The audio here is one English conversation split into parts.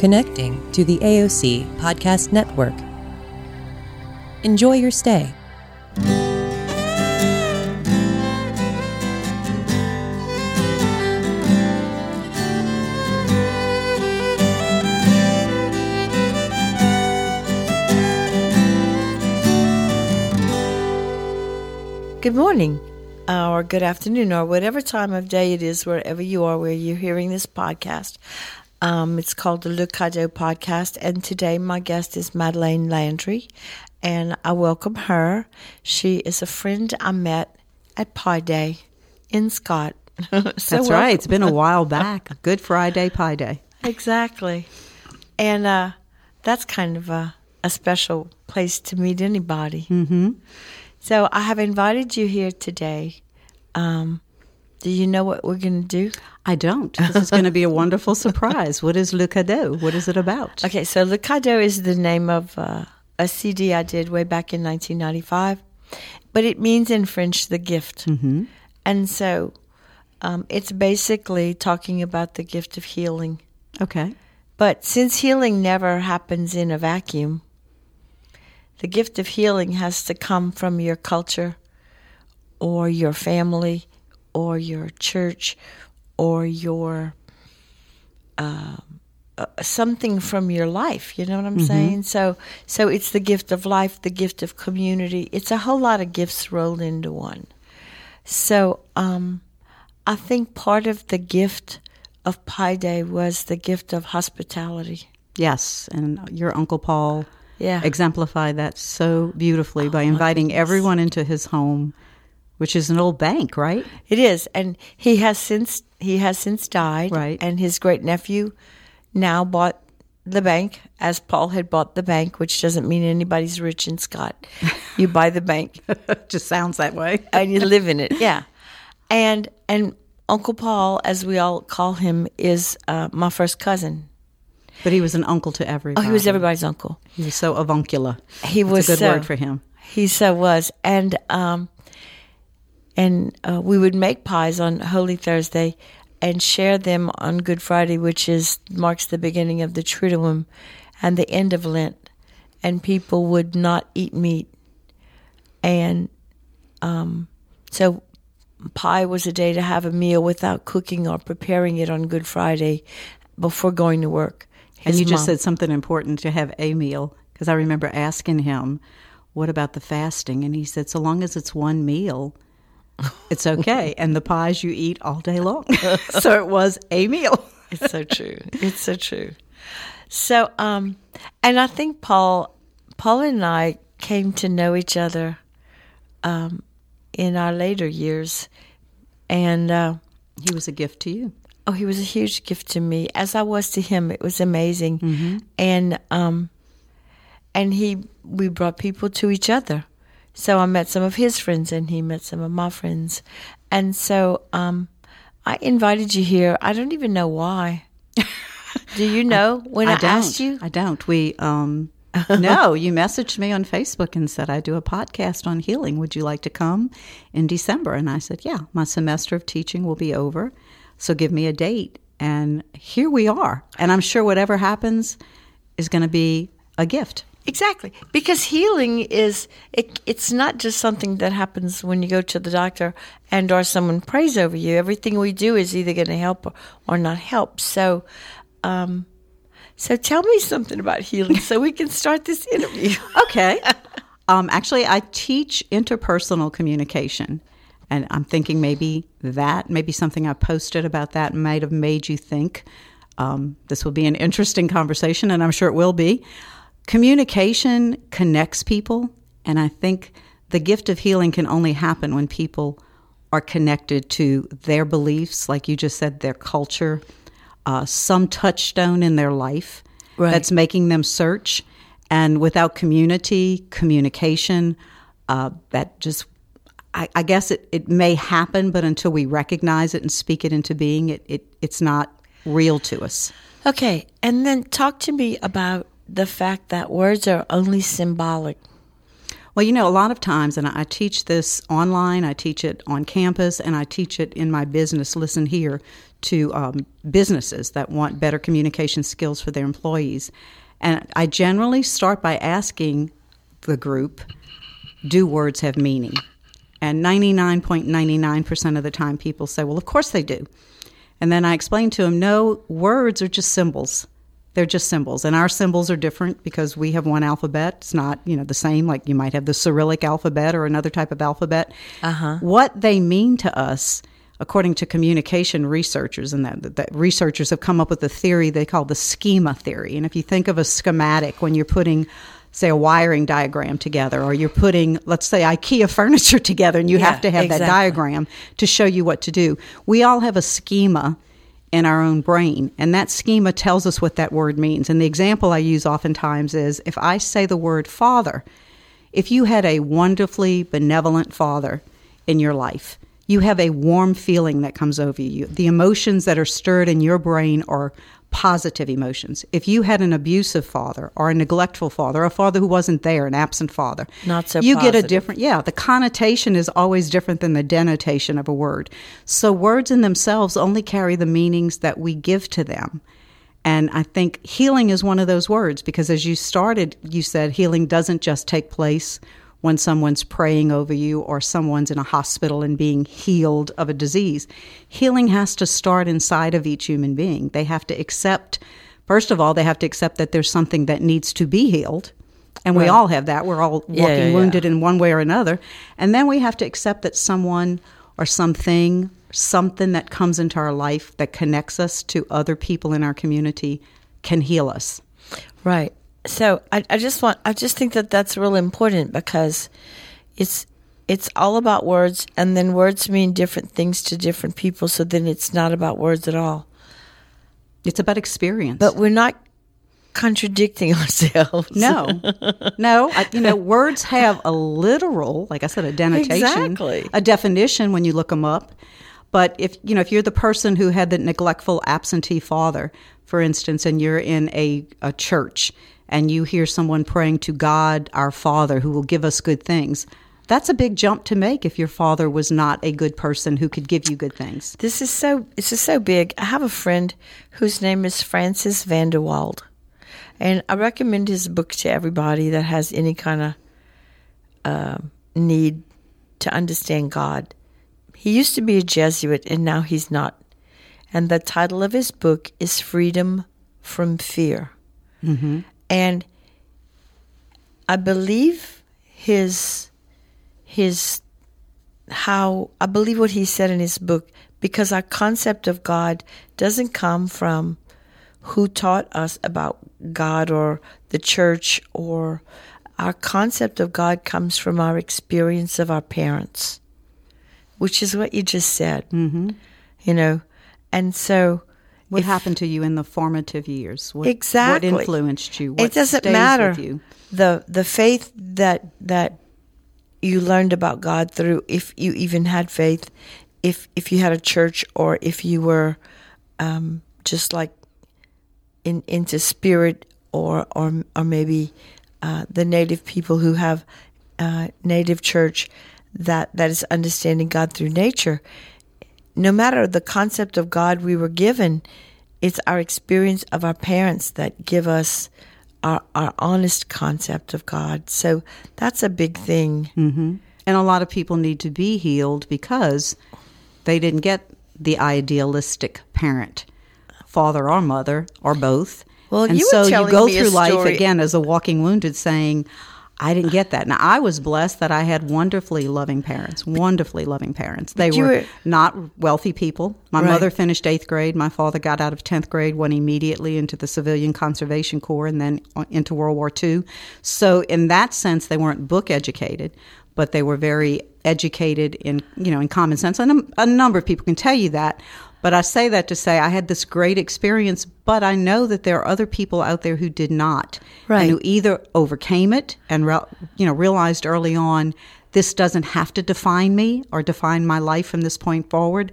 connecting to the AOC Podcast Network. Enjoy your stay. Good morning, or good afternoon, or whatever time of day it is, wherever you are, where you're hearing this podcast. Um, it's called the Le Cadeau Podcast, and today my guest is Madelaine Landry, and I welcome her. She is a friend I met at Pie Day in Scott. so That's right. It's been a while back. Good Friday, Pie Day. Exactly. And uh, that's kind of a, a special place to meet anybody. Mm-hmm. So I have invited you here today. Um, do you know what we're going to do? I don't. This is going to be a wonderful surprise. What is Le Cadeau? What is it about? Okay, so Le Cadeau is the name of uh, a CD I did way back in 1995, but it means in French the gift. Mm-hmm. And so um, it's basically talking about the gift of healing. Okay. But since healing never happens in a vacuum, the gift of healing has to come from your culture or your family or your church or your uh, uh, something from your life. You know what I'm saying? So, so it's the gift of life, the gift of community. It's a whole lot of gifts rolled into one. So, um, I think part of the gift of Pie Day was the gift of hospitality. Yes. And your Uncle Paul Yeah. exemplified that so beautifully by inviting everyone into his home, which is an old bank, right? It is, and he has since he has since died. Right. and his great nephew now bought the bank, as Paul had bought the bank, which doesn't mean anybody's rich in Scott. You buy the bank Just sounds that way. and you live in it. Yeah, and and Uncle Paul, as we all call him, is uh, my first cousin. But he was an uncle to everybody. Oh, he was everybody's uncle. He was so avuncular. He That's was a good so, word for him. He so was, and um, and uh, we would make pies on Holy Thursday, and share them on Good Friday, which is marks the beginning of the Triduum, and the end of Lent, and people would not eat meat, and um, so pie was a day to have a meal without cooking or preparing it on Good Friday before going to work. And His you just said something important to have a meal because I remember asking him, "What about the fasting?" And he said, "So long as it's one meal, it's okay." and the pies you eat all day long, so it was a meal. It's so true. It's so true. So, um, and I think Paul, Paul and I came to know each other, um, in our later years, and uh, He was a gift to you. oh, he was a huge gift to me, as I was to him. It was amazing, and um, and he we brought people to each other. So I met some of his friends, and he met some of my friends, and so um, I invited you here. I don't even know why. Do you know when I, don't. asked you? I don't. We um. no, you messaged me on Facebook and said I do a podcast on healing. Would you like to come in December? And I said, yeah. My semester of teaching will be over, so give me a date. And here we are. And I'm sure whatever happens is going to be a gift. Exactly, because healing is it, it's not just something that happens when you go to the doctor and or someone prays over you. Everything we do is either going to help or, or not help. So, um, so tell me something about healing so we can start this interview. Okay. um, actually, I teach interpersonal communication. And I'm thinking maybe that, maybe something I posted about that might have made you think um, this will be an interesting conversation, and I'm sure it will be. Communication connects people, and I think the gift of healing can only happen when people are connected to their beliefs, like you just said, their culture, uh, some touchstone in their life Right. that's making them search. And without community, communication, uh, that just, I, I guess it, it may happen, but until we recognize it and speak it into being, it, it it's not real to us. Okay, and then talk to me about the fact that words are only symbolic. Well, you know, a lot of times, and I teach this online, I teach it on campus, and I teach it in my business, Listen Here, to um, businesses that want better communication skills for their employees. And I generally start by asking the group, do words have meaning? And 99.99% of the time, people say, well, of course they do. And then I explain to them, no, words are just symbols. They're just symbols. And our symbols are different because we have one alphabet. It's not, you know, the same. Like you might have the Cyrillic alphabet or another type of alphabet. Uh-huh. What they mean to us, according to communication researchers, and that, that researchers have come up with a theory they call the schema theory. And if you think of a schematic when you're putting say a wiring diagram together or you're putting let's say ikea furniture together and you Yeah, have to have that diagram to show you what to do we all have a schema in our own brain. And that schema tells us what that word means. And the example i use oftentimes is if i say the word father if you had a wonderfully benevolent father in your life you have a warm feeling that comes over you. The emotions that are stirred in your brain are positive emotions. If you had an abusive father or a neglectful father, a father who wasn't there, an absent father, Not so you get a different, yeah, the connotation is always different than the denotation of a word. So words in themselves only carry the meanings that we give to them. And I think healing is one of those words because as you started, you said healing doesn't just take place when someone's praying over you or someone's in a hospital and being healed of a disease. Healing has to start inside of each human being. They have to accept, first of all, they have to accept that there's something that needs to be healed. And we all have that. We're all walking Yeah, yeah, yeah. wounded in one way or another. And then we have to accept that someone or something, something that comes into our life that connects us to other people in our community can heal us. Right. So I, I just want I just think that that's really important because it's it's all about words and then words mean different things to different people so then it's not about words at all. It's about experience. But we're not contradicting ourselves. no, no, I, you know, words have a literal, like I said, a denotation, Exactly. a definition when you look them up. But if you know, if you're the person who had the neglectful absentee father, for instance, and you're in a, a church and you hear someone praying to God, our Father, who will give us good things, that's a big jump to make if your father was not a good person who could give you good things. This is so this is so big. I have a friend whose name is Francis van der Vanderwald. And I recommend his book to everybody that has any kind of um need to understand God. He used to be a Jesuit and now he's not. And the title of his book is Freedom from Fear. And I believe his his how I believe what he said in his book because our concept of God doesn't come from who taught us about God or the church or our concept of God comes from our experience of our parents, which is what you just said. Mm-hmm. You know, and so What if- happened to you in the formative years? What, Exactly. What influenced you? What it doesn't matter the the faith that that you learned about God through if you even had faith if if you had a church or if you were um, just like in into spirit or or or maybe uh, the native people who have uh, native church that that is understanding God through nature no matter the concept of God we were given, it's our experience of our parents that give us our, our honest concept of God. So that's a big thing. hmm And a lot of people need to be healed because they didn't get the idealistic parent, father or mother or both. Well, and you so you go through life again as a walking wounded, saying, "I didn't get that." Now I was blessed that I had wonderfully loving parents, wonderfully loving parents. They were, were- not wealthy people. My Right. mother finished eighth grade. My father got out of tenth grade, went immediately into the Civilian Conservation Corps, and then uh, into World War II. So in that sense, they weren't book educated, but they were very educated in you know in common sense. And a, a number of people can tell you that. But I say that to say I had this great experience, but I know that there are other people out there who did not, Right. and who either overcame it and re- you know realized early on this doesn't have to define me or define my life from this point forward,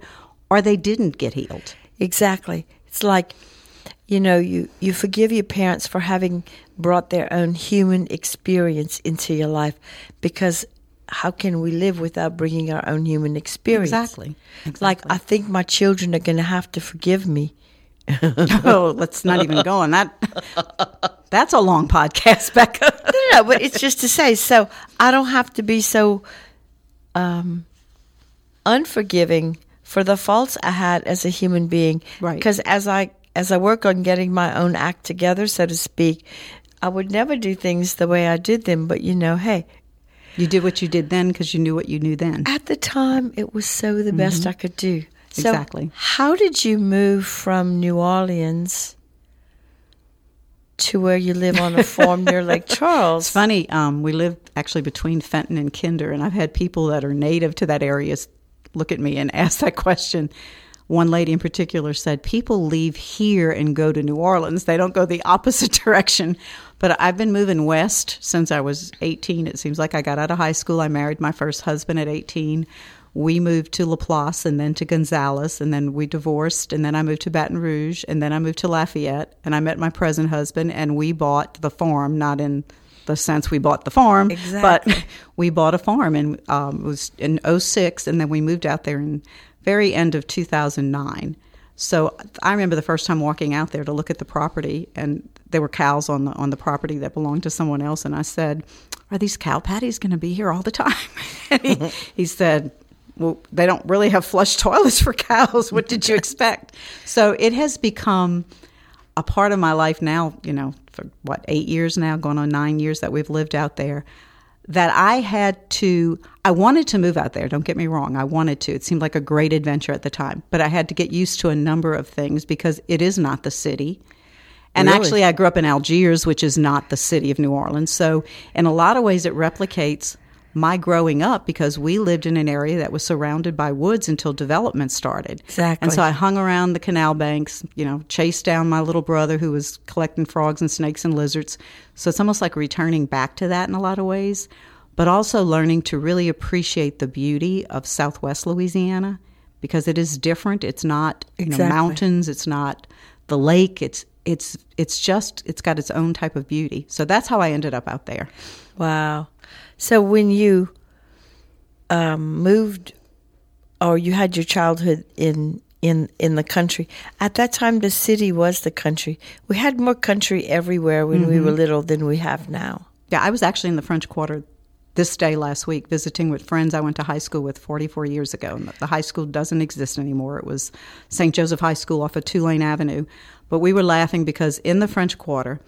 or they didn't get healed. Exactly. It's like you know, you, you forgive your parents for having brought their own human experience into your life because how can we live without bringing our own human experience? Exactly. Like, I think my children are going to have to forgive me. oh, let's not even go on that. That's a long podcast, Becca. no, no, no, but it's just to say, so I don't have to be so um, unforgiving for the faults I had as a human being. Right. Because as I as I work on getting my own act together, so to speak, I would never do things the way I did them. But you know, hey, You did what you did then because you knew what you knew then. at the time, it was so the best I could do. So Exactly. How did you move from New Orleans to where you live on a farm near Lake Charles? It's funny. Um, we live actually between Fenton and Kinder, and I've had people that are native to that area look at me and ask that question. One lady in particular said, People leave here and go to New Orleans. They don't go the opposite direction. But I've been moving west since I was 18. It seems like I got out of high school. I married my first husband at 18. We moved to Laplace and then to Gonzales, and then we divorced, and then I moved to Baton Rouge, and then I moved to Lafayette, and I met my present husband, and we bought the farm, not in the sense we bought the farm, Exactly. but we bought a farm, and um, it was in 06, and then we moved out there in very end of 2009. So I remember the first time walking out there to look at the property, and there were cows on the on the property that belonged to someone else, and I said, "Are these cow patties going to be here all the time?" he, he said, "Well, they don't really have flush toilets for cows. What did you expect?" so it has become a part of my life now. You know, for what eight years now, going on nine years that we've lived out there that I had to, I wanted to move out there. Don't get me wrong. I wanted to. It seemed like a great adventure at the time, but I had to get used to a number of things because it is not the city. And Really? actually, I grew up in Algiers, which is not the city of New Orleans. So, in a lot of ways, it replicates my growing up because we lived in an area that was surrounded by woods until development started. Exactly. And so I hung around the canal banks, you know, chased down my little brother who was collecting frogs and snakes and lizards. So it's almost like returning back to that in a lot of ways, but also learning to really appreciate the beauty of Southwest Louisiana because it is different. It's not you know, mountains. It's not the lake. It's it's it's just it's got its own type of beauty. So that's how I ended up out there. Wow. So when you um, moved, or you had your childhood in in in the country, at that time the city was the country. We had more country everywhere when we were little than we have now. Yeah, I was actually in the French Quarter this day last week visiting with friends I went to high school with 44 years ago. And the high school doesn't exist anymore. It was St. Joseph High School off of Tulane Avenue. But we were laughing because in the French Quarter,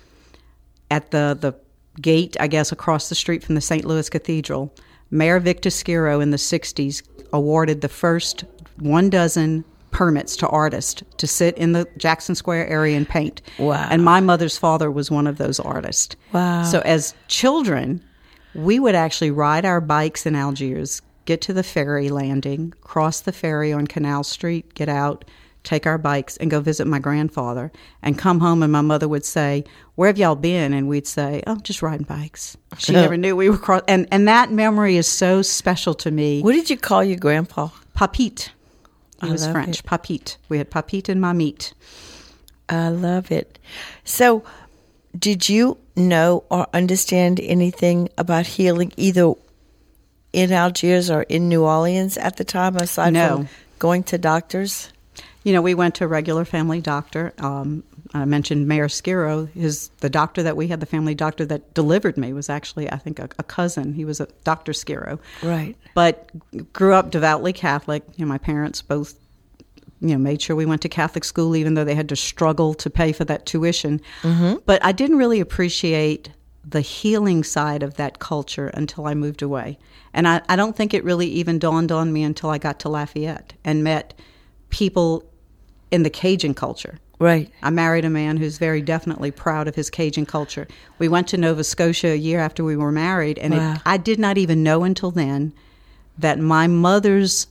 at the, the gate, I guess, across the street from the St. Louis Cathedral, Mayor Victor Schiro in the 60s awarded the first one dozen permits to artists to sit in the Jackson Square area and paint. Wow. And my mother's father was one of those artists. Wow. So as children, we would actually ride our bikes in Algiers, get to the ferry landing, cross the ferry on Canal Street, get out, take our bikes, and go visit my grandfather, and come home. And my mother would say, "Where have y'all been?" And we'd say, "Oh, just riding bikes." She never knew we were cross. And and that memory is so special to me. What did you call your grandpa? Papite. He I was French. it. Papite. We had Papite and Mamite. I love it. So, did you know or understand anything about healing either in Algiers or in New Orleans at the time, aside No. from going to doctors? You know, we went to a regular family doctor. Um, I mentioned Mayor Schiro. His the doctor that we had, the family doctor that delivered me, was actually I think a, a cousin. He was a Doctor Schiro, Right. but grew up devoutly Catholic. You know, my parents both, you know, made sure we went to Catholic school, even though they had to struggle to pay for that tuition. Mm-hmm. But I didn't really appreciate the healing side of that culture until I moved away, and I, I don't think it really even dawned on me until I got to Lafayette and met people in the Cajun culture. Right. I married a man who's very definitely proud of his Cajun culture. We went to Nova Scotia a year after we were married, and Wow. it, I did not even know until then that my mother's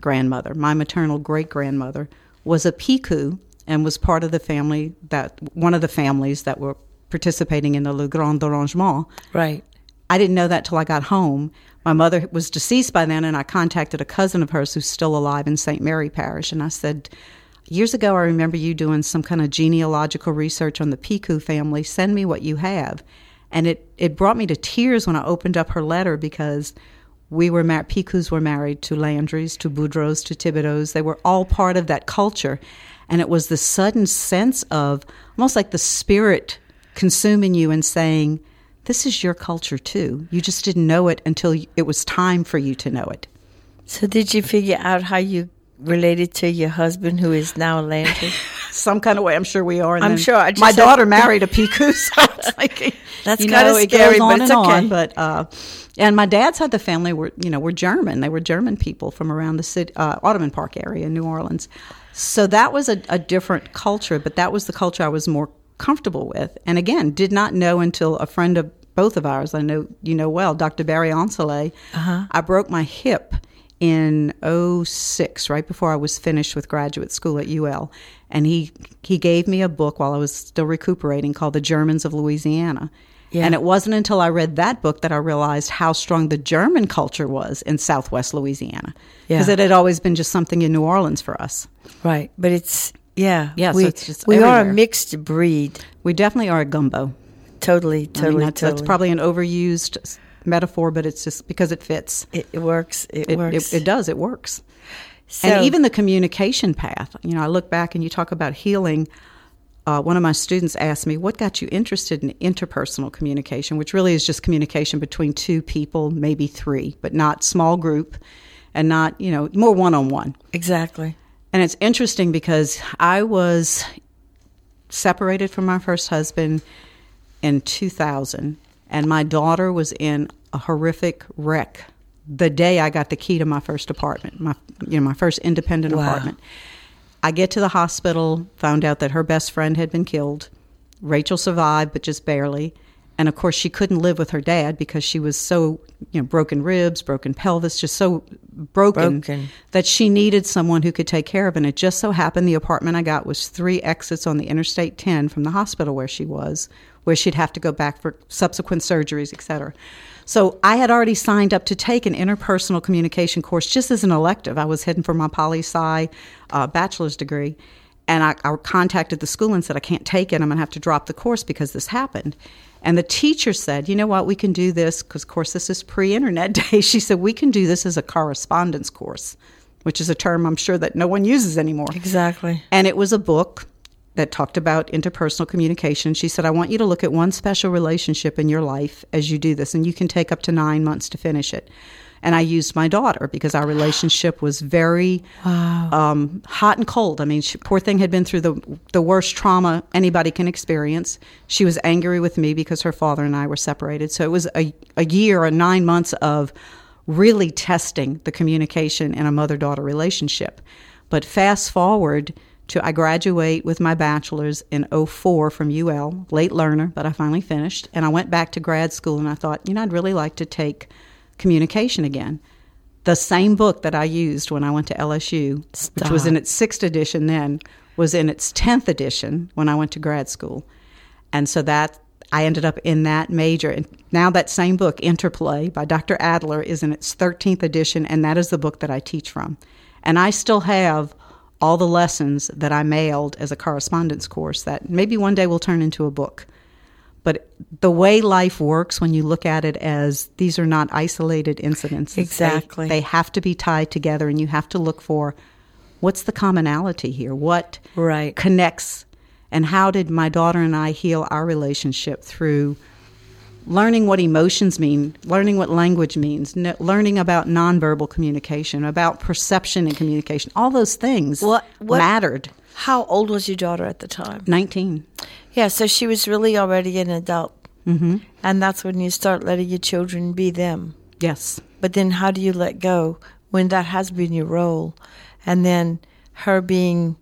grandmother, my maternal great grandmother, was a Picou and was part of the family that one of the families that were participating in the Le Grand Dérangement. Right. I didn't know that till I got home. My mother was deceased by then, and I contacted a cousin of hers who's still alive in St. Mary Parish, and I said, years ago, I remember you doing some kind of genealogical research on the Picou family. Send me what you have. And it, it brought me to tears when I opened up her letter because we were mar- Picous were married to Landrys, to Boudreaux, to Thibodeaux. They were all part of that culture. And it was the sudden sense of almost like the spirit consuming you and saying, This is your culture too. You just didn't know it until it was time for you to know it. So, did you figure out how you related to your husband, who is now a Landry? Some kind of way, I'm sure we are. And I'm sure. I just my daughter married a Picou, so it's like That's know, it scary, but it's okay. on. But uh, and my dad's side of the family were you know were German. They were German people from around the city, uh, Audubon Park area in New Orleans. So that was a, a different culture, but that was the culture I was more comfortable with. And again, did not know until a friend of both of ours, I know you know well, Dr. Barry Ancelet. Uh-huh. I broke my hip in 06, right before I was finished with graduate school at UL. And he, he gave me a book while I was still recuperating called The Germans of Louisiana. Yeah. And it wasn't until I read that book that I realized how strong the German culture was in southwest Louisiana. Because Yeah. it had always been just something in New Orleans for us. right. But it's, yeah. Yeah, so we, it's just we are a mixed breed. We definitely are a gumbo. Totally, I totally, mean, that's, totally. that's probably an overused metaphor, but it's just because it fits. it, it works. It, It, works. it, it does. It works. So, and even the communication path. You know, I look back and you talk about healing. Uh, one of my students asked me, "What got you interested in interpersonal communication?" Which really is just communication between two people, maybe three, but not small group, and not you know more one on one. exactly. And it's interesting because I was separated from my first husband in 2000, and my daughter was in a horrific wreck the day I got the key to my first apartment, my you know my first independent Wow. apartment. I get to the hospital, found out that her best friend had been killed. Rachel survived, but just barely. And of course, she couldn't live with her dad because she was so, you know, broken ribs, broken pelvis, just so broken, Broken. that she needed someone who could take care of. her. And it just so happened the apartment I got was three exits on the Interstate 10 from the hospital where she was, where she'd have to go back for subsequent surgeries, et cetera. So I had already signed up to take an interpersonal communication course just as an elective. I was heading for my poli sci uh, bachelor's degree. And I, I contacted the school and said, I can't take it. I'm going to have to drop the course because this happened. And the teacher said, You know what? We can do this because, of course, this is pre internet day. She said, We can do this as a correspondence course, which is a term I'm sure that no one uses anymore. Exactly. And it was a book that talked about interpersonal communication. She said, I want you to look at one special relationship in your life as you do this, and you can take up to nine months to finish it. And I used my daughter because our relationship was very um, hot and cold. I mean, she, poor thing had been through the the worst trauma anybody can experience. She was angry with me because her father and I were separated. So it was a, a year or nine months of really testing the communication in a mother daughter relationship. But fast forward to I graduate with my bachelor's in 04 from UL, late learner, but I finally finished. And I went back to grad school and I thought, you know, I'd really like to take communication again. The same book that I used when I went to LSU, which was in its sixth edition then, was in its 10th edition when I went to grad school. And so that I ended up in that major. And now that same book, Interplay by Dr. Adler, is in its 13th edition, and that is the book that I teach from. And I still have all the lessons that I mailed as a correspondence course that maybe one day will turn into a book. But the way life works when you look at it as these are not isolated incidents. It's they- Exactly. They, have to be tied together, and you have to look for what's the commonality here? What Right. connects? And how did my daughter and I heal our relationship through learning what emotions mean, learning what language means, n- learning about nonverbal communication, about perception and communication? All those things what- mattered. How old was your daughter at the time? 19. Yeah, so she was really already an adult. Mm-hmm. And that's when you start letting your children be them. Yes. But then how do you let go when that has been your role? And then her being,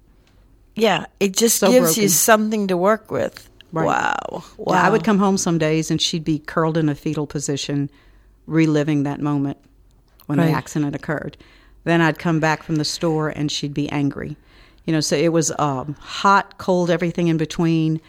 yeah, it just So gives you something to work with. Right. Wow. Wow. Yeah, I would come home some days and she'd be curled in a fetal position, reliving that moment when Right. the accident occurred. Then I'd come back from the store and she'd be angry. You know, so it was um, hot, cold, everything in between.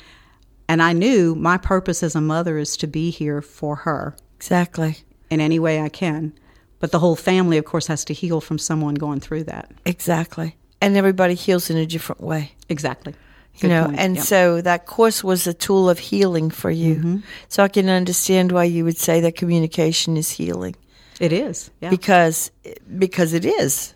And I knew my purpose as a mother is to be here for her Exactly. in any way I can. But the whole family, of course, has to heal from someone going through that. Exactly. and everybody heals in a different way. Exactly. You know, point. and Yep. so that course was a tool of healing for you. Mm-hmm. So I can understand why you would say that communication is healing it is. Yeah. because because it is.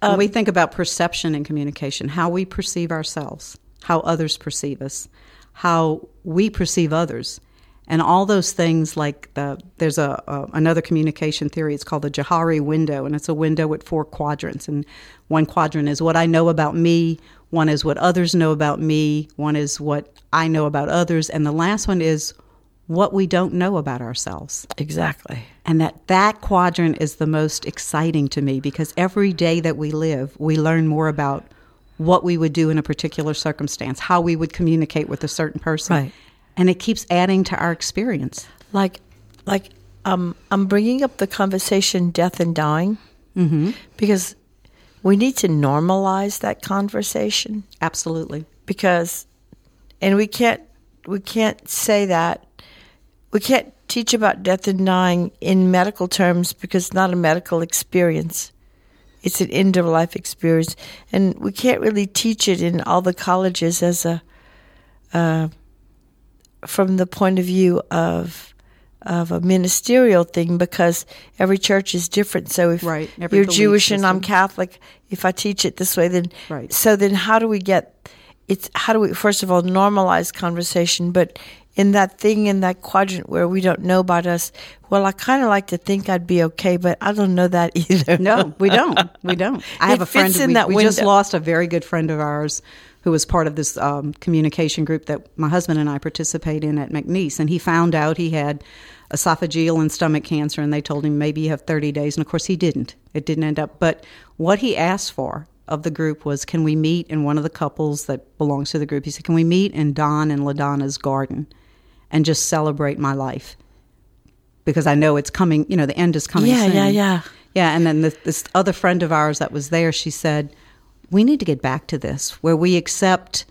When Um, we think about perception and communication, how we perceive ourselves, how others perceive us, how we perceive others, and all those things. Like the there's a, a another communication theory. It's called the Johari window, and it's a window with four quadrants. And one quadrant is what I know about me. One is what others know about me. One is what I know about others, and the last one is what we don't know about ourselves Exactly. and that that quadrant is the most exciting to me because every day that we live we learn more about what we would do in a particular circumstance how we would communicate with a certain person Right. and it keeps adding to our experience Like like um I'm bringing up the conversation death and dying mm-hmm. because we need to normalize that conversation absolutely because and we can't we can't say that we can't teach about death and dying in medical terms because it's not a medical experience it's an end of life experience and we can't really teach it in all the colleges as a uh, from the point of view of of a ministerial thing because every church is different. So if Right, you're Jewish and I'm. Catholic, if I teach it this way, then Right. so then how do we get it's how do we first of all normalize conversation, but in that thing in that quadrant where we don't know about us, well, I kind of like to think I'd be okay, but I don't know that either. no we don't. We don't. I It have a friend in we, that we just lost a very good friend of ours who was part of this um, communication group that my husband and i participate in at mcneese and he found out he had esophageal and stomach cancer and they told him maybe you have 30 days and of course he didn't. It didn't end up but what he asked for of the group was can we meet in one of the couples that belongs to the group? He said can we meet in don and ladonna's garden and just celebrate my life because i know it's coming you know the end is coming Yeah, soon. yeah, yeah. Yeah, and then this, this other friend of ours that was there, she said, "We need to get back to this where we accept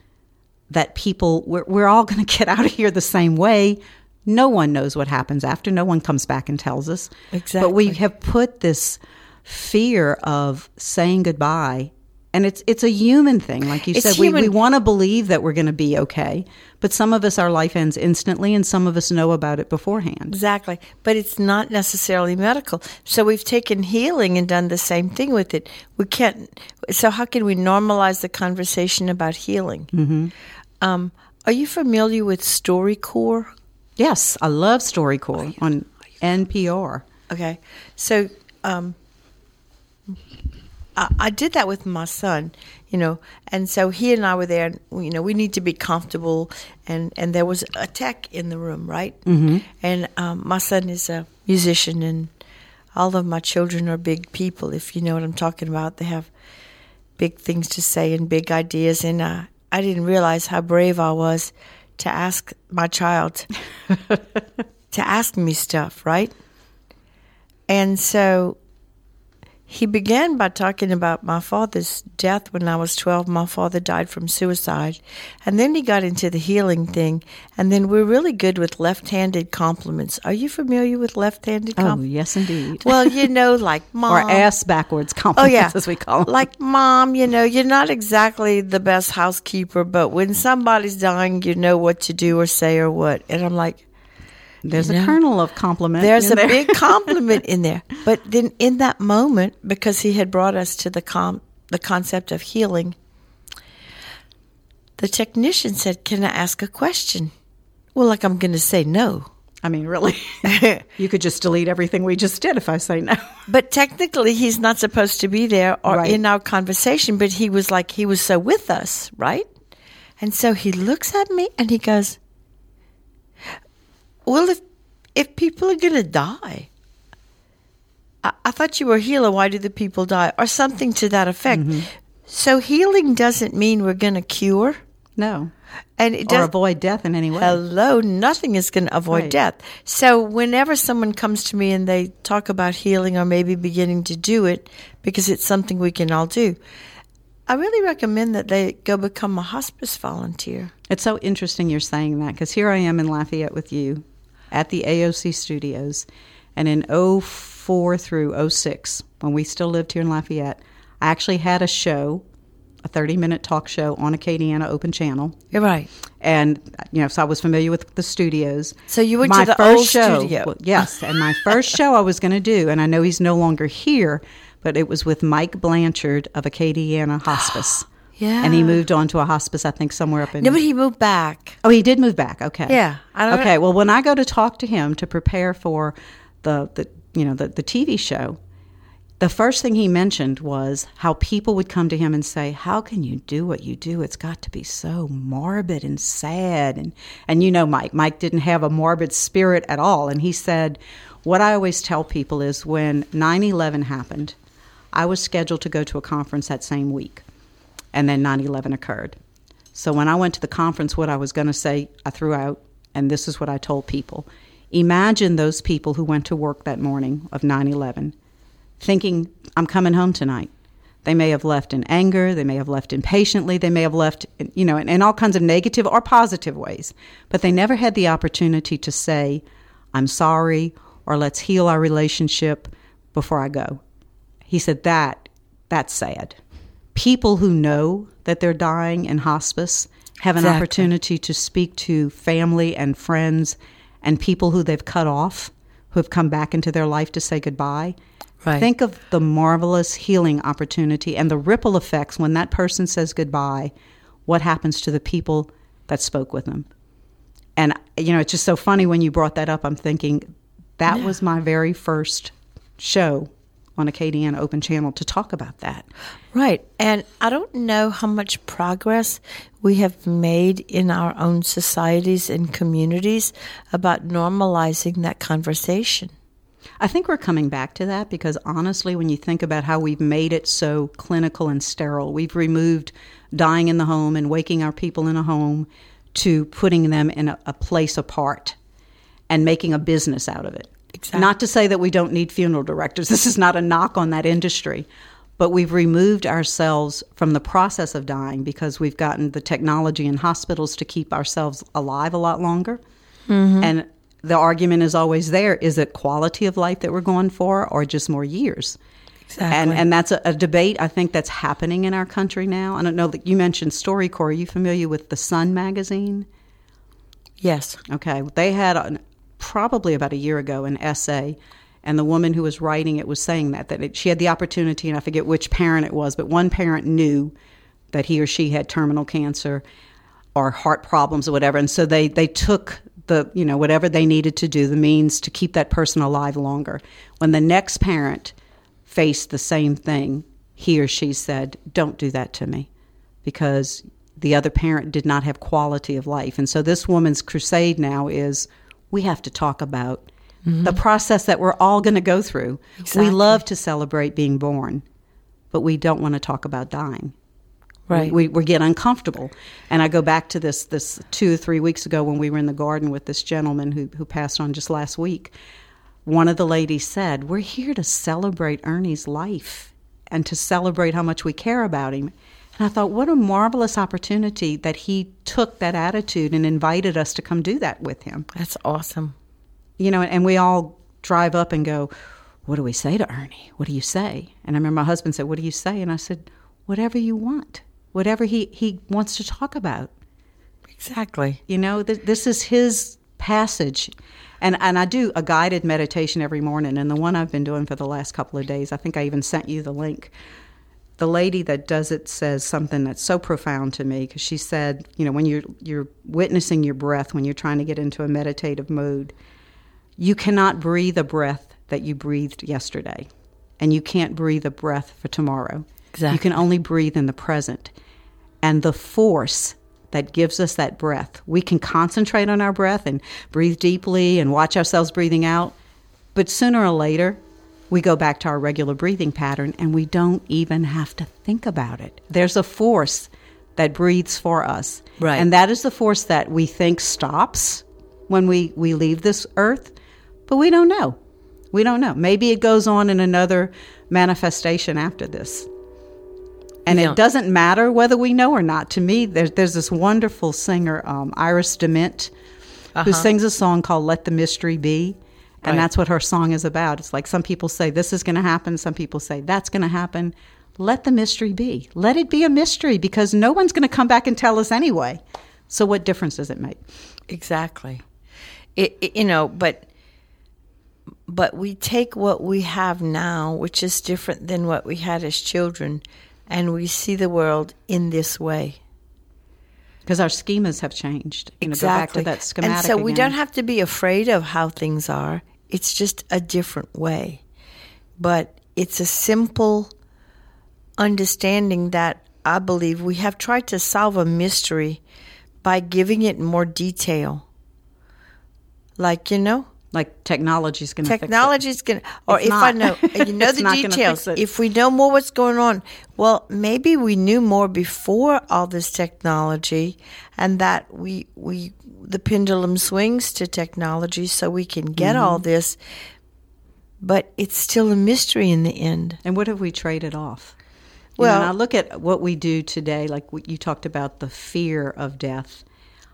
that people we're, we're all going to get out of here the same way. No one knows what happens after. No one comes back and tells us. Exactly. But we have put this fear of saying goodbye." And it's it's a human thing, like you It's said. We, we want to believe that we're going to be okay, but some of us, our life ends instantly, and some of us know about it beforehand. Exactly. But it's not necessarily medical. So we've taken healing and done the same thing with it. We can't. So, how can we normalize the conversation about healing? Mm-hmm. Um, are you familiar with StoryCorps? Yes, I love StoryCorps on NPR. Okay. So, um, I, I did that with my son, you know, and so he and I were there, and, you know, we need to be comfortable, and, and there was a tech in the room, right? Mm-hmm. And um, my son is a musician, and all of my children are big people, if you know what I'm talking about. They have big things to say and big ideas, and uh, I didn't realize how brave I was to ask my child to ask me stuff, right? And so he began by talking about my father's death when I was 12. My father died from suicide. And then he got into the healing thing. And then we're really good with left handed compliments. Are you familiar with left handed Oh, compliments? yes, indeed. Well, you know, like mom. or ass backwards compliments, Oh compliments, yeah, as we call them. Like mom, you know, you're not exactly the best housekeeper, but when somebody's dying, you know what to do or say or what. And I'm like, There's you a know, kernel of compliment. there's a there. big compliment in there. But then in that moment, because he had brought us to the com- the concept of healing, the technician said, "Can I ask a question?" Well, like I'm going to say no. I mean, really, you could just delete everything we just did if I say no. But technically, he's not supposed to be there or Right. in our conversation. But he was like, he was so with us, right? And so he looks at me and he goes, "Well, if if people are gonna die, I, I thought you were a healer. Why do the people die, or something to that effect?" Mm-hmm. So healing doesn't mean we're gonna cure, No, and it or does. avoid death in any way. Hello, nothing is going to avoid Right. death. So whenever someone comes to me and they talk about healing or maybe beginning to do it because it's something we can all do, I really recommend that they go become a hospice volunteer. It's so interesting you're saying that because here I am in Lafayette with you at the AOC studios. And in 04 through 06, when we still lived here in Lafayette, I actually had a show a 30 minute talk show on Acadiana Open Channel. You're right. And, you know, so I was familiar with the studios. So you went to the old studio. well, yes. And my first show I was going to do, and I know he's no longer here, but it was with Mike Blanchard of Acadiana Hospice. Yeah. And he moved on to a hospice, I think, somewhere up in. No, but he moved back. Oh, he did move back. Okay. Yeah, I don't okay. know. Well, when I go to talk to him to prepare for the, the you know the, the TV show, the first thing he mentioned was how people would come to him and say, "How can you do what you do? It's got to be so morbid and sad." And and you know, Mike, Mike didn't have a morbid spirit at all, and he said, "What I always tell people is when 9/11 happened, I was scheduled to go to a conference that same week, and then 9/11 occurred." So when I went to the conference, what I was going to say, I threw out, and this is what I told people. Imagine those people who went to work that morning of 9 11 thinking, I'm coming home tonight. They may have left in anger, they may have left impatiently, they may have left, you know, in, in all kinds of negative or positive ways. But they never had the opportunity to say, I'm sorry, or let's heal our relationship before I go. He said, that, that's sad. People who know that they're dying in hospice have an Exactly. opportunity to speak to family and friends and people who they've cut off, who have come back into their life to say goodbye. Right. Think of the marvelous healing opportunity and the ripple effects when that person says goodbye, what happens to the people that spoke with them. And, you know, it's just so funny when you brought that up. I'm thinking that was my very first show on Acadiana Open Channel to talk about that. Right. And I don't know how much progress we have made in our own societies and communities about normalizing that conversation. I think we're coming back to that because honestly, when you think about how we've made it so clinical and sterile, we've removed dying in the home and waking our people in a home to putting them in a, a place apart and making a business out of it. Exactly. Not to say that we don't need funeral directors. This is not a knock on that industry. But we've removed ourselves from the process of dying because we've gotten the technology in hospitals to keep ourselves alive a lot longer. Mm-hmm. And the argument is always there is it quality of life that we're going for or just more years? Exactly. And, and that's a, a debate I think that's happening in our country now. I don't know that you mentioned StoryCorps. Are you familiar with the Sun magazine? yes. Okay, they had an, probably about a year ago an essay, and the woman who was writing it was saying that that it, she had the opportunity, and I forget which parent it was, but one parent knew that he or she had terminal cancer or heart problems or whatever, and so they they took the you know whatever they needed to do, the means to keep that person alive longer. When the next parent faced the same thing, he or she said, "Don't do that to me," because the other parent did not have quality of life. And so this woman's crusade now is we have to talk about mm-hmm. the process that we're all going to go through. Exactly. We love to celebrate being born, but we don't want to talk about dying. Right. We, we get uncomfortable. And I go back to this this two or three weeks ago when we were in the garden with this gentleman who, who passed on just last week. One of the ladies said, We're here to celebrate Ernie's life and to celebrate how much we care about him. And I thought, what a marvelous opportunity that he took that attitude and invited us to come do that with him. That's awesome. You know, and we all drive up and go, What do we say to Ernie? What do you say? And I remember my husband said, What do you say? And I said, Whatever you want, whatever he, he wants to talk about. Exactly. You know, th- this is his passage. And, and I do a guided meditation every morning. And the one I've been doing for the last couple of days, I think I even sent you the link. The lady that does it says something that's so profound to me because she said, you know, when you're, you're witnessing your breath, when you're trying to get into a meditative mood, you cannot breathe a breath that you breathed yesterday. And you can't breathe a breath for tomorrow. Exactly. You can only breathe in the present. And the force that gives us that breath, we can concentrate on our breath and breathe deeply and watch ourselves breathing out. But sooner or later, we go back to our regular breathing pattern and we don't even have to think about it. There's a force that breathes for us. Right. And that is the force that we think stops when we, we leave this earth, but we don't know. We don't know. Maybe it goes on in another manifestation after this. And Yeah. it doesn't matter whether we know or not. To me, there's, there's this wonderful singer, um, Iris DeMent, who sings a song called Let the Mystery Be. And Right. that's what her song is about. It's like some people say this is going to happen, some people say that's going to happen. let the mystery be. Let it be a mystery because no one's going to come back and tell us anyway. So, what difference does it make? Exactly. It, it, you know, but but we take what we have now, which is different than what we had as children, and we see the world in this way. Because our schemas have changed. You know, exactly. that schematic. and so we again. don't have to be afraid of how things are. It's just a different way. But it's a simple understanding that I believe we have tried to solve a mystery by giving it more detail. Like, you know, like technology's going to technology is going to, or It's if I know, you know the details, if we know more what's going on, well, maybe we knew more before all this technology, and that we we the pendulum swings to technology, so we can get Mm-hmm. all this, but it's still a mystery in the end. And what have we traded off? You know, Well- and I look at what we do today, like what you talked about the fear of death.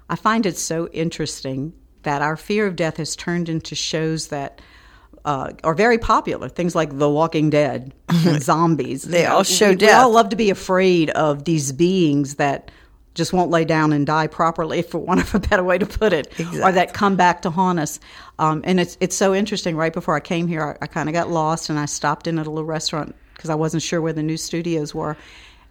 I find it so interesting that our fear of death has turned into shows that uh, are very popular. Things like The Walking Dead, and zombies. They You know, all show we, death. We all love to be afraid of these beings that just won't lay down and die properly, for want of a better way to put it, or that come back to haunt us. Um, and it's it's so interesting. Right before I came here, I, I kind of got lost, and I stopped in at a little restaurant because I wasn't sure where the new studios were,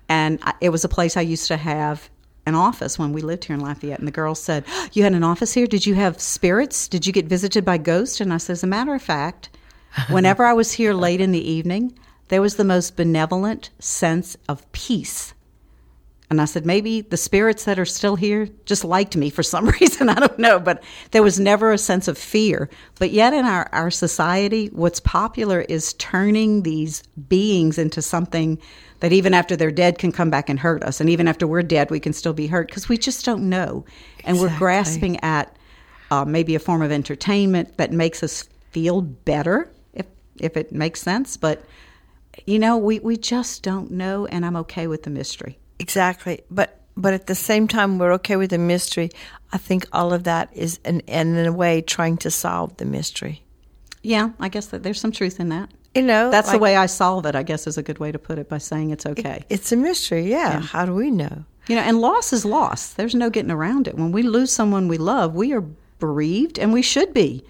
and I, it was a place I used to have an office when we lived here in Lafayette. And the girl said, "You had an office here? Did you have spirits? Did you get visited by ghosts?" And I said, "As a matter of fact, whenever I was here late in the evening, there was the most benevolent sense of peace." And I said, maybe the spirits that are still here just liked me for some reason. I don't know. But there was never a sense of fear. But yet, in our, our society, what's popular is turning these beings into something that even after they're dead can come back and hurt us. And even after we're dead, we can still be hurt because we just don't know. And we're grasping at uh, maybe a form of entertainment that makes us feel better, if, if it makes sense. But, you know, we, we just don't know. And I'm okay with the mystery. Exactly, but but at the same time, we're okay with the mystery. I think all of that is, an, and in a way, trying to solve the mystery. Yeah, I guess that there's some truth in that. You know, That's the way I solve it, I guess is a good way to put it by saying it's okay. It's a mystery, yeah. How do we know? you know, and loss is loss. There's no getting around it. When we lose someone we love, we are bereaved and we should be.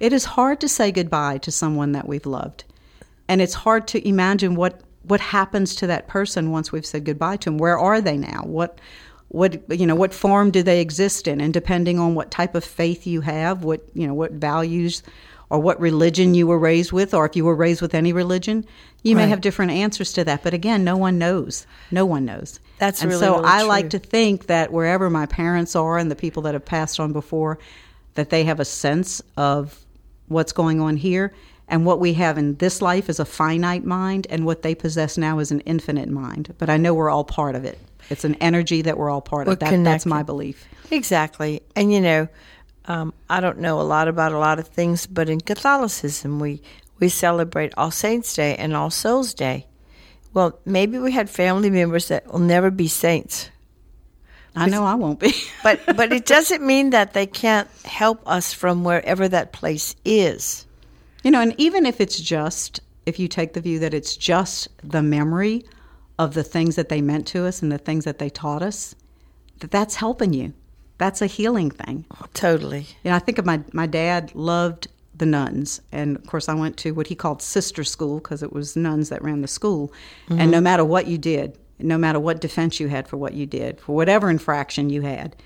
It is hard to say goodbye to someone that we've loved. And it's hard to imagine what what happens to that person once we've said goodbye to them. Where are they now? What what you know, what form do they exist in? And depending on what type of faith you have, what you know, what values or what religion you were raised with, or if you were raised with any religion, you may have different answers to that. But again, no one knows. No one knows. That's and really, so really I like to think that wherever my parents are and the people that have passed on before, that they have a sense of what's going on here. And what we have in this life is a finite mind, and what they possess now is an infinite mind. But I know we're all part of it. It's an energy that we're all part We're of. That, that's my belief. Exactly. And you know, um, I don't know a lot about a lot of things, but in Catholicism, we we celebrate All Saints' Day and All Souls' Day. Well, maybe we had family members that will never be saints, I know I won't be. but but it doesn't mean that they can't help us from wherever that place is. You know, and even if it's just, if you take the view that it's just the memory of the things that they meant to us and the things that they taught us, that that's helping you. That's a healing thing. Totally. You know, I think of my my dad loved the nuns, and of course, I went to what he called sister school because it was nuns that ran the school. And mm-hmm. no matter what you did, no matter what defense you had for what you did, for whatever infraction you had,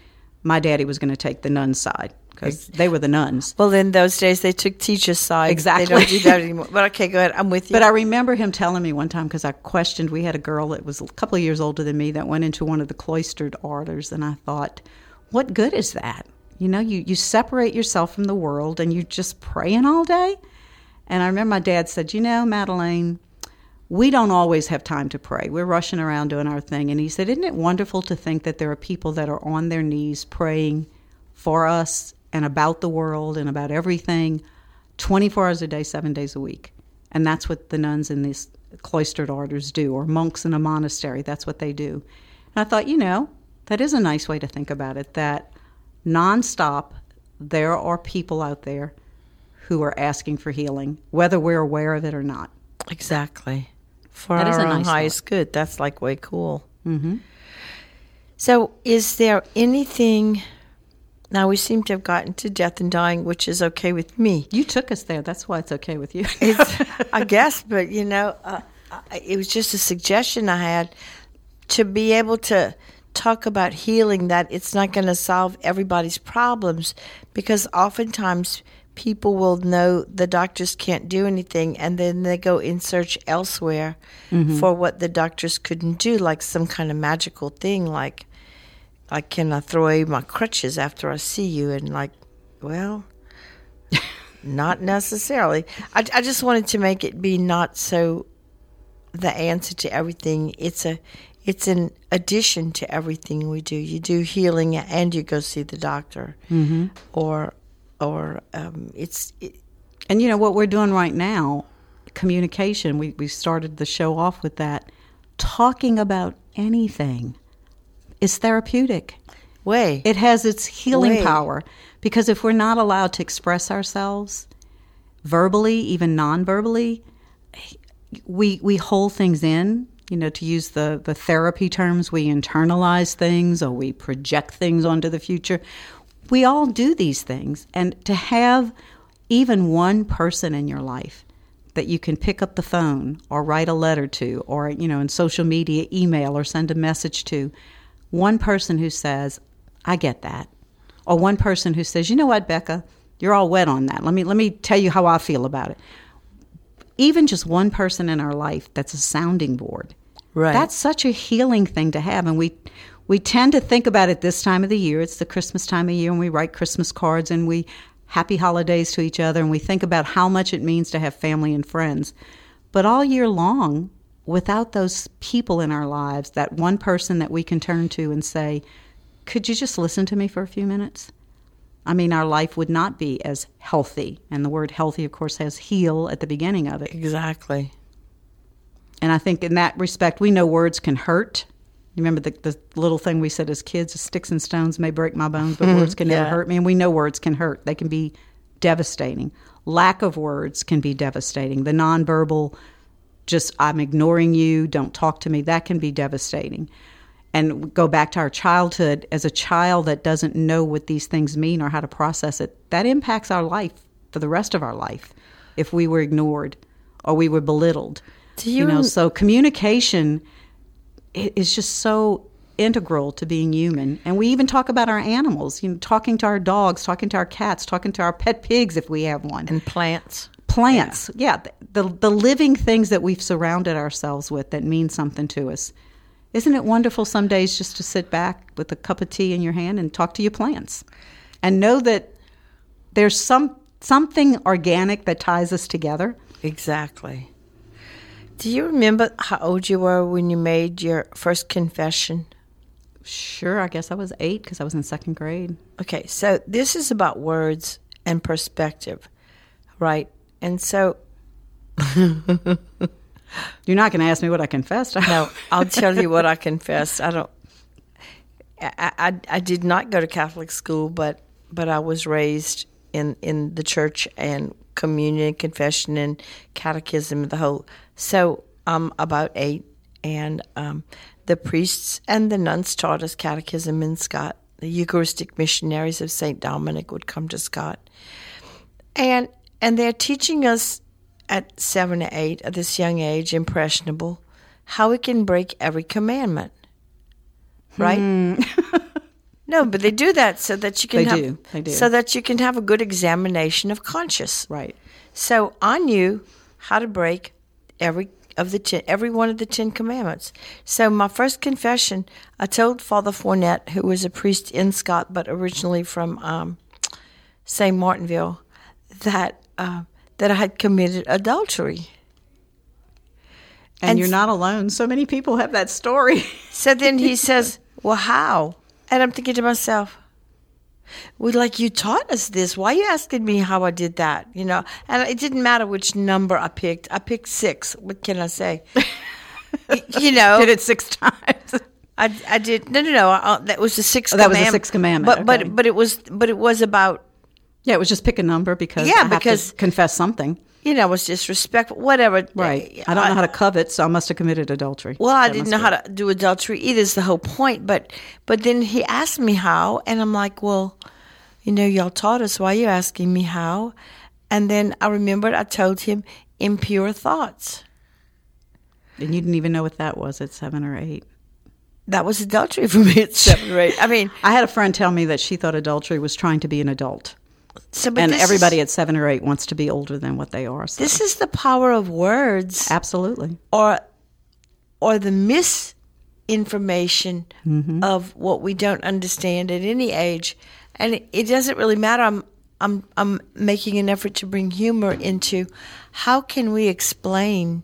my daddy was going to take the nuns' side because they were the nuns. Well, in those days, they took teacher's side. Exactly. They don't do that anymore. But okay, go ahead. I'm with you. But I remember him telling me one time because I questioned. We had a girl that was a couple of years older than me that went into one of the cloistered orders, and I thought, what good is that? You know, you, you separate yourself from the world and you're just praying all day. And I remember my dad said, you know, Madelaine, we don't always have time to pray. We're rushing around doing our thing. And he said, Isn't it wonderful to think that there are people that are on their knees praying for us and about the world and about everything 24 hours a day, seven days a week? And that's what the nuns in these cloistered orders do, or monks in a monastery. That's what they do. And I thought, you know, that is a nice way to think about it that nonstop, there are people out there who are asking for healing, whether we're aware of it or not. exactly. for That our is a own nice thought. highest good. That's like way cool. Mm-hmm. So, is there anything? Now we seem to have gotten to death and dying, which is okay with me. You took us there. That's why it's okay with you. I guess, but you know, uh, it was just a suggestion I had to be able to talk about healing. That it's not going to solve everybody's problems because oftentimes people will know the doctors can't do anything, and then they go in search elsewhere mm-hmm. for what the doctors couldn't do, like some kind of magical thing, like. Like, can I throw away my crutches after I see you? And like, well, not necessarily. I, I just wanted to make it be not so the answer to everything. It's a it's an addition to everything we do. You do healing and you go see the doctor, mm-hmm. or or um, it's it, And you know what we're doing right now, communication. We we started the show off with that. Talking about anything is therapeutic. way. It has its healing Way. power because if we're not allowed to express ourselves verbally, even non-verbally, we we hold things in. You know, to use the the therapy terms, we internalize things or we project things onto the future. We all do these things, and to have even one person in your life that you can pick up the phone or write a letter to or you know in social media email or send a message to one person who says i get that. Or one person who says you know what becca? You're all wet on that. Let me let me tell you how i feel about it even just one person in our life that's a sounding board. Right. that's such a healing thing to have and we we tend to think about it this time of the year. It's the christmas time of year and we write christmas cards and we happy holidays to each other and we think about how much it means to have family and friends. But all year long without those people in our lives that one person that we can turn to and say could you just listen to me for a few minutes I mean, our life would not be as healthy. And the word healthy, of course, has heal at the beginning of it. exactly. And I think in that respect, we know words can hurt. You remember the, the little thing we said as kids sticks and stones may break my bones, but words can never Yeah. hurt me. And we know words can hurt, they can be devastating. Lack of words can be devastating. The nonverbal, just I'm ignoring you, don't talk to me, that can be devastating. And go back to our childhood, as a child that doesn't know what these things mean or how to process it, that impacts our life for the rest of our life if we were ignored or we were belittled. Do you you know, so communication is just so integral to being human. And we even talk about our animals, you know, talking to our dogs, talking to our cats, talking to our pet pigs if we have one. And plants. plants. Yeah, th the the living things that we've surrounded ourselves with that mean something to us. Isn't it wonderful some days just to sit back with a cup of tea in your hand and talk to your plants? And know that there's some something organic that ties us together. Exactly. Do you remember how old you were when you made your first confession? Sure, I guess I was 8 cuz I was in second grade. Okay, so this is about words and perspective, right? And so, You're not going to ask me what I confessed. no, I'll tell you what I confessed. I don't. I, I, I did not go to Catholic school, but but I was raised in in the church and communion, confession, and catechism, the whole. So I'm about eight, and um, the priests and the nuns taught us catechism in Scott. The Eucharistic missionaries of Saint Dominic would come to Scott, and and they're teaching us at seven or eight, at this young age, impressionable, how we can break every commandment. Right? no, but they do that so that you can They have do. They do. so that you can have a good examination of conscience. right. So I knew how to break every of the ten, every one of the Ten Commandments. So my first confession, I told Father Fournette, who was a priest in Scott but originally from um, St. Martinville, that uh, that I had committed adultery. And, And you're not alone. So many people have that story. So then he says, "Well, how?" And I'm thinking to myself, "Well, like you taught us this. Why are you asking me how I did that?" You know, and it didn't matter which number I picked. I picked six. What can I say? you know, Did it 6 times. I, I did no no no. I, that was the sixth. Oh, that was the sixth commandment, But okay. but but it was but it was about Yeah, it was just pick a number because Yeah, I because- confess something. you know, it was disrespectful, whatever. Right. I don't know how to covet, so I must have committed adultery. Well, I That didn't know be- how to do adultery either. Is the whole point. But but then he asked me how, and I'm like, well, you know, y'all taught us. Why are you asking me how? And then I remembered I told him impure thoughts. And you didn't even know what that was at seven or eight. That was adultery for me at seven or eight. I mean, I had a friend tell me that she thought adultery was trying to be an adult. So and everybody is, at seven or eight wants to be older than what they are. So. this is the power of words, Absolutely. or or the misinformation Mm-hmm. of what we don't understand at any age, and it, it doesn't really matter. I'm I'm I'm making an effort to bring humor into how can we explain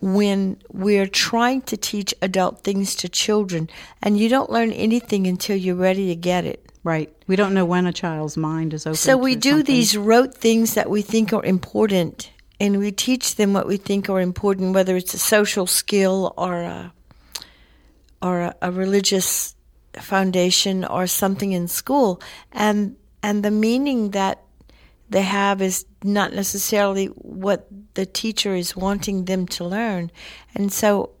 when we're trying to teach adult things to children, and you don't learn anything until you're ready to get it. Right. We don't know when a child's mind is open. So we do something. these rote things that we think are important, and we teach them what we think are important, whether it's a social skill or a, or a, a religious foundation or something in school, and and the meaning that they have is not necessarily what the teacher is wanting them to learn, and so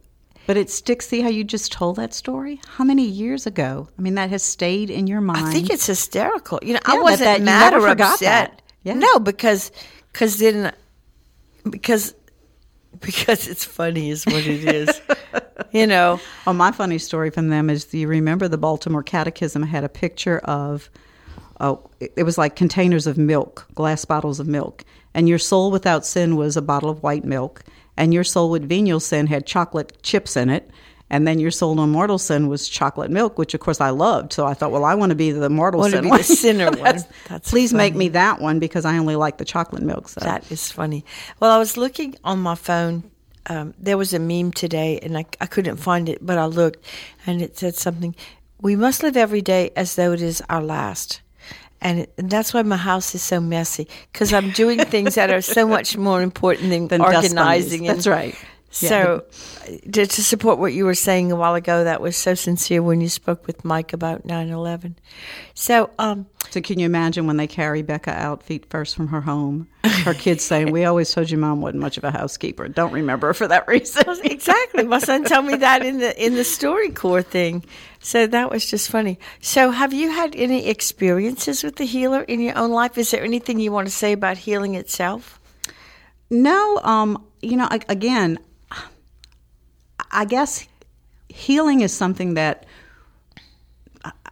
But it sticks. See how you just told that story? How many years ago? I mean, that has stayed in your mind. I think it's hysterical. You know, Yeah, I wasn't that- mad or upset. that. Yeah. No, because because then because because it's funny is what it is. you know, Oh, my funny story from them is you remember the Baltimore Catechism had a picture of, oh, it was like containers of milk, glass bottles of milk. And your soul without sin was a bottle of white milk. And your soul with venial sin had chocolate chips in it. And then your soul no mortal sin was chocolate milk, which of course I loved. So I thought, well, I want to be the mortal Want to sin be one. the sinner one. That's- That's Please make me that one because I only like the chocolate milk. So. that is funny. Well, I was looking on my phone. Um, there was a meme today, and I, I couldn't find it, but I looked, and it said something. We must live every day as though it is our last. And, and that's why my house is so messy because I'm doing things that are so much more important than, Than organizing. That's right. So, to, to support what you were saying a while ago, that was so sincere when you spoke with Mike about 9 11. So, um, So can you imagine when they carry Becca out feet first from her home? Her kids saying, "We always told you mom wasn't much of a housekeeper. Don't remember for that reason." exactly. My son told me that in the in the StoryCorps thing. So that was just funny. So have you had any experiences with the healer in your own life? Is there anything you want to say about healing itself? no, um, you know, a- again, I guess healing is something that.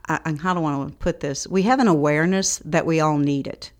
I, I, how do I want to put this? We have an awareness that we all need it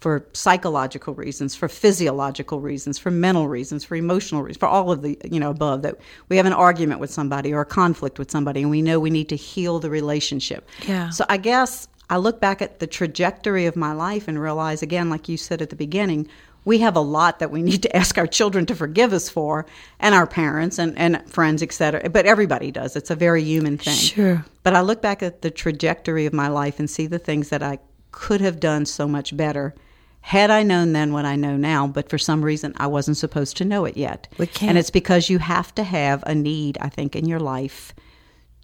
for psychological reasons, for physiological reasons, for mental reasons, for emotional reasons, for all of the you know above. That we have an argument with somebody or a conflict with somebody, and we know we need to heal the relationship. Yeah. So I guess I look back at the trajectory of my life and realize again, like you said at the beginning, we have a lot that we need to ask our children to forgive us for, and our parents and, and friends, et cetera. But everybody does. It's a very human thing. Sure. But I look back at the trajectory of my life and see the things that I could have done so much better had I known then what I know now, but for some reason I wasn't supposed to know it yet. We can't- And it's because you have to have a need, I think, in your life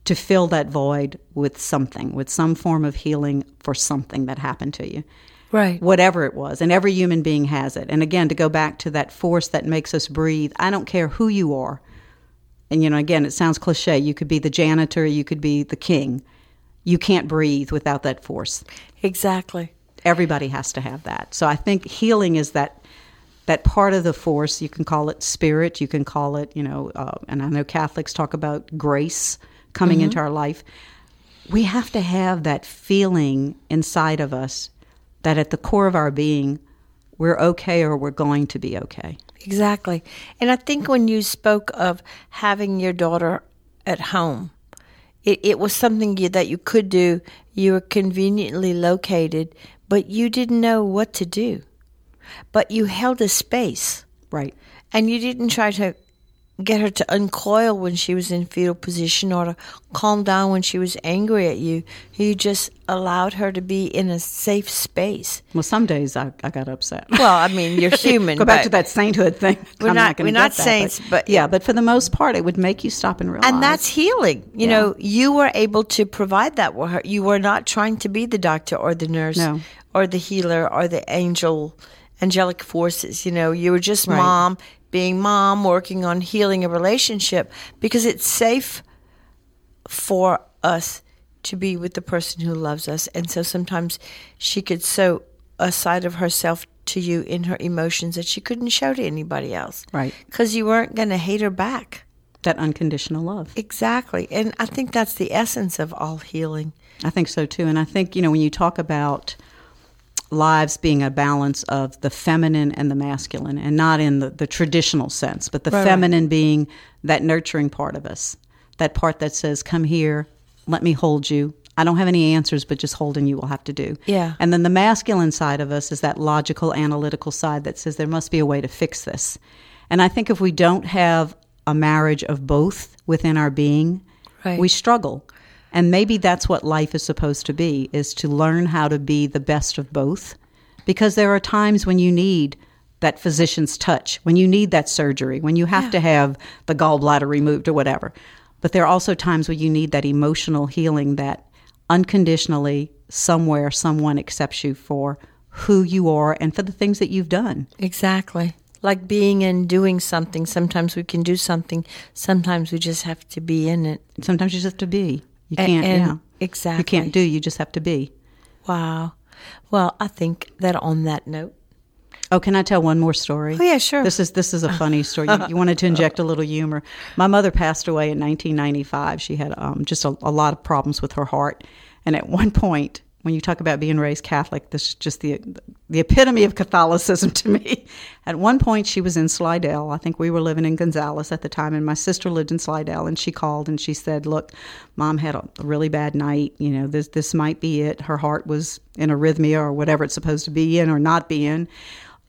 to fill that void with something, with some form of healing for something that happened to you Right. whatever it was. And every human being has it. And again, to go back to that force that makes us breathe, I don't care who you are. And, you know, again, it sounds cliche. You could be the janitor, you could be the king. You can't breathe without that force. Exactly. Everybody has to have that. So I think healing is that that part of the force. You can call it spirit. You can call it, you know, uh, and I know Catholics talk about grace coming into our life. We have to have that feeling inside of us that at the core of our being, we're okay or we're going to be okay. Exactly. And I think when you spoke of having your daughter at home, it, it was something you, that you could do. You were conveniently located, but you didn't know what to do. But you held a space Right. and you didn't try to get her to uncoil when she was in fetal position or to calm down when she was angry at you. You just allowed her to be in a safe space. Well, some days I, I got upset. Well, I mean, you're human. Go back to that sainthood thing. We're I'm not- gonna we're not that, saints, but- yeah, but for the most part, it would make you stop and realize. And that's healing. You Yeah. know, you were able to provide that for her. You were not trying to be the doctor or the nurse No. or the healer or the angel, angelic forces. You know, you were just Right. mom being mom, working on healing a relationship because it's safe for us to be with the person who loves us. And so sometimes she could sow a side of herself to you in her emotions that she couldn't show to anybody else. Right. Because you weren't going to hate her back. that unconditional love. Exactly. And I think that's the essence of all healing. I think so too. And I think, you know, when you talk about lives being a balance of the feminine and the masculine, and not in the, the traditional sense, but the Right, right. feminine being that nurturing part of us, that part that says, come here, let me hold you. I don't have any answers, but just holding you will have to do. Yeah. And then the masculine side of us is that logical, analytical side that says there must be a way to fix this. And I think if we don't have a marriage of both within our being, Right. we struggle. And maybe that's what life is supposed to be is to learn how to be the best of both because there are times when you need that physician's touch, when you need that surgery, when you have to have the gallbladder removed or whatever. But there are also times when you need that emotional healing that unconditionally somewhere someone accepts you for who you are and for the things that you've done. Exactly. Like being and doing something. Sometimes we can do something. Sometimes we just have to be in it. Sometimes you just have to be. You can't, and- yeah. exactly. You can't do, you just have to be. Wow. Well, I think that on that note. Oh, can I tell one more story? Oh, yeah, sure. This is this is a funny story. You, you wanted to inject a little humor. My mother passed away in 1995. She had um, just a, a lot of problems with her heart, and at one point, when you talk about being raised Catholic, this is just the the epitome of Catholicism to me. At one point, she was in Slidell. I think we were living in Gonzales at the time, and my sister lived in Slidell. And she called and she said, "Look, Mom had a, really bad night. You know, this this might be it. Her heart was in arrhythmia or whatever it's supposed to be in or not be in.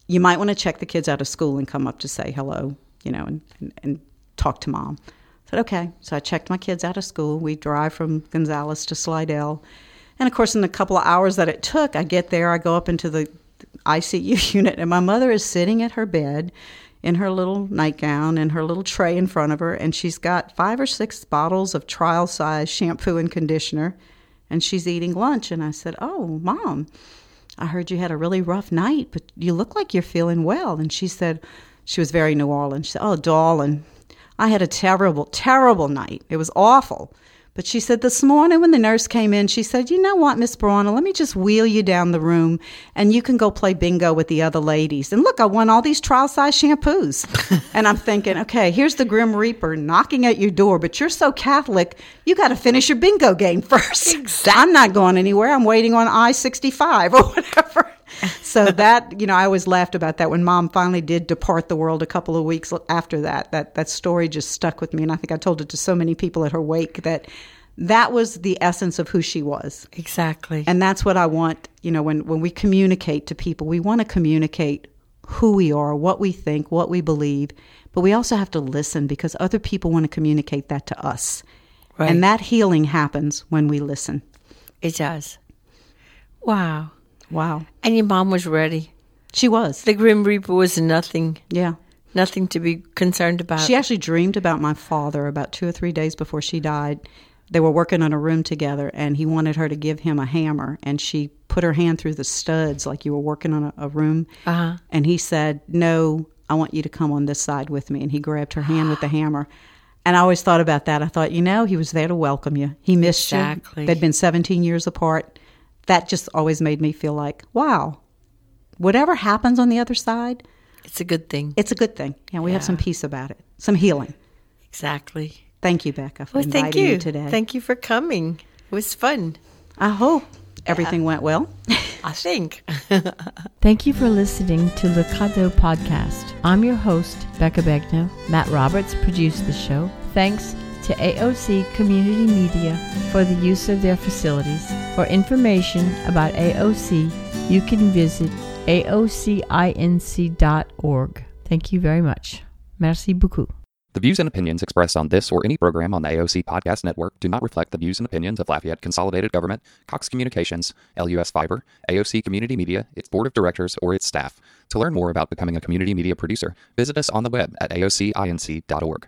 You might want to check the kids out of school and come up to say hello. You know, and and, and talk to Mom." I said, "Okay." So I checked my kids out of school. We drive from Gonzales to Slidell. And of course, in the couple of hours that it took, I get there, I go up into the ICU unit, and my mother is sitting at her bed in her little nightgown and her little tray in front of her, and she's got five or six bottles of trial size shampoo and conditioner, and she's eating lunch. And I said, Oh, mom, I heard you had a really rough night, but you look like you're feeling well. And she said, She was very New Orleans. She said, Oh, darling, I had a terrible, terrible night. It was awful. But she said this morning when the nurse came in, she said, You know what, Miss Barona, let me just wheel you down the room and you can go play bingo with the other ladies. And look, I won all these trial size shampoos. and I'm thinking, okay, here's the Grim Reaper knocking at your door, but you're so Catholic, you got to finish your bingo game first. Exactly. I'm not going anywhere. I'm waiting on I 65 or whatever. so that you know, I always laughed about that when Mom finally did depart the world a couple of weeks after that. That that story just stuck with me, and I think I told it to so many people at her wake that that was the essence of who she was. Exactly. And that's what I want, you know, when, when we communicate to people, we want to communicate who we are, what we think, what we believe, but we also have to listen because other people want to communicate that to us. Right. And that healing happens when we listen. it does. Wow. Wow. And your mom was ready. She was. The Grim Reaper was nothing, Yeah. nothing to be concerned about. She actually dreamed about my father about two or three days before she died. They were working on a room together, and he wanted her to give him a hammer. And she put her hand through the studs like you were working on a, a room. Uh-huh. And he said, No, I want you to come on this side with me. And he grabbed her hand with the hammer. And I always thought about that. I thought, you know, he was there to welcome you. He missed Exactly. you. They'd been 17 years apart. That just always made me feel like, wow, whatever happens on the other side, it's a good thing. it's a good thing. Yeah, we have some peace about it, some healing. Exactly. Thank you, Becca, for Well, inviting thank you. me today. Thank you for coming. It was fun. I hope everything went well. I think. Thank you for listening to Lucado Podcast. I'm your host, Becca Begnaud. Matt Roberts produced the show. Thanks to AOC Community Media for the use of their facilities. For information about AOC, you can visit aocinc.org. Thank you very much. Merci beaucoup. The views and opinions expressed on this or any program on the AOC Podcast Network do not reflect the views and opinions of Lafayette Consolidated Government, Cox Communications, LUS Fiber, AOC Community Media, its board of directors, or its staff. To learn more about becoming a community media producer, visit us on the web at aocinc.org.